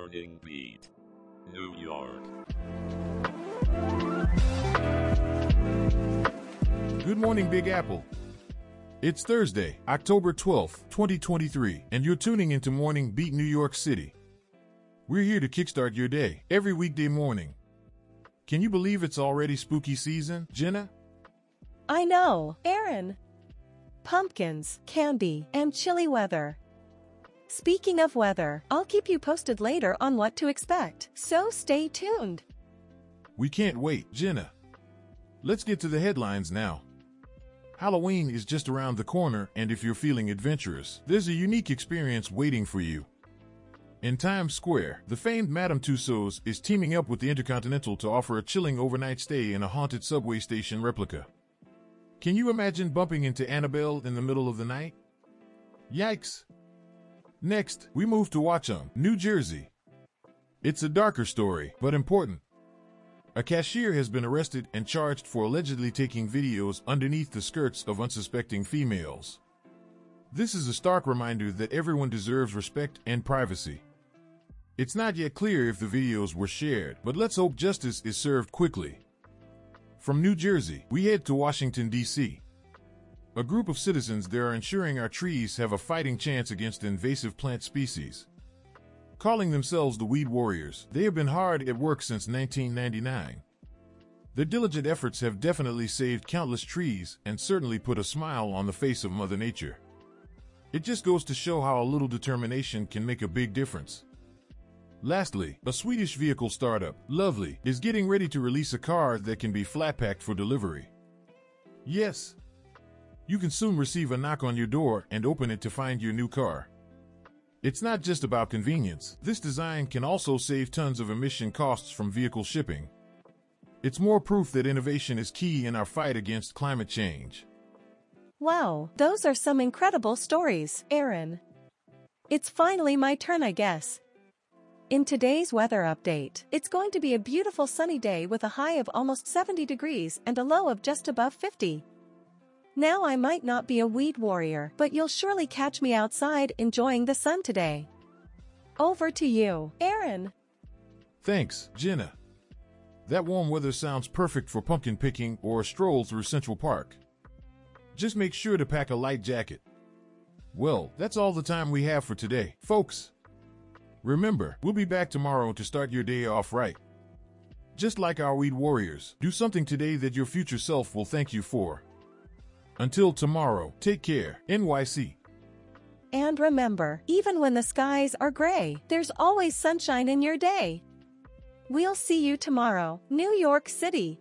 Morning Beat. New York. Good morning, Big Apple. It's Thursday, October 12th, 2023, and you're tuning into Morning Beat New York City. We're here to kickstart your day every weekday morning. Can you believe it's already spooky season, Jenna? I know, Aaron. Pumpkins, candy, and chilly weather. Speaking of weather, I'll keep you posted later on what to expect, so stay tuned. We can't wait, Jenna. Let's get to the headlines now. Halloween is just around the corner, and if you're feeling adventurous, there's a unique experience waiting for you. In Times Square, the famed Madame Tussauds is teaming up with the Intercontinental to offer a chilling overnight stay in a haunted subway station replica. Can you imagine bumping into Annabelle in the middle of the night? Yikes! Next, we move to Watchung, New Jersey. It's a darker story, but important. A cashier has been arrested and charged for allegedly taking videos underneath the skirts of unsuspecting females. This is a stark reminder that everyone deserves respect and privacy. It's not yet clear if the videos were shared, but let's hope justice is served quickly. From New Jersey, we head to Washington, D.C. A group of citizens there are ensuring our trees have a fighting chance against invasive plant species. Calling themselves the Weed Warriors, they have been hard at work since 1999. Their diligent efforts have definitely saved countless trees and certainly put a smile on the face of Mother Nature. It just goes to show how a little determination can make a big difference. Lastly, a Swedish vehicle startup, Luvly, is getting ready to release a car that can be flat packed for delivery. Yes, you can soon receive a knock on your door and open it to find your new car. It's not just about convenience. This design can also save tons of emission costs from vehicle shipping. It's more proof that innovation is key in our fight against climate change. Wow, those are some incredible stories, Aaron. It's finally my turn, I guess. In today's weather update, it's going to be a beautiful sunny day with a high of almost 70 degrees and a low of just above 50. Now I might not be a weed warrior, but you'll surely catch me outside enjoying the sun today. Over to you, Aaron. Thanks, Jenna. That warm weather sounds perfect for pumpkin picking or a stroll through Central Park. Just make sure to pack a light jacket. Well, that's all the time we have for today, folks. Remember, we'll be back tomorrow to start your day off right. Just like our weed warriors, do something today that your future self will thank you for. Until tomorrow, take care, NYC. And remember, even when the skies are gray, there's always sunshine in your day. We'll see you tomorrow, New York City.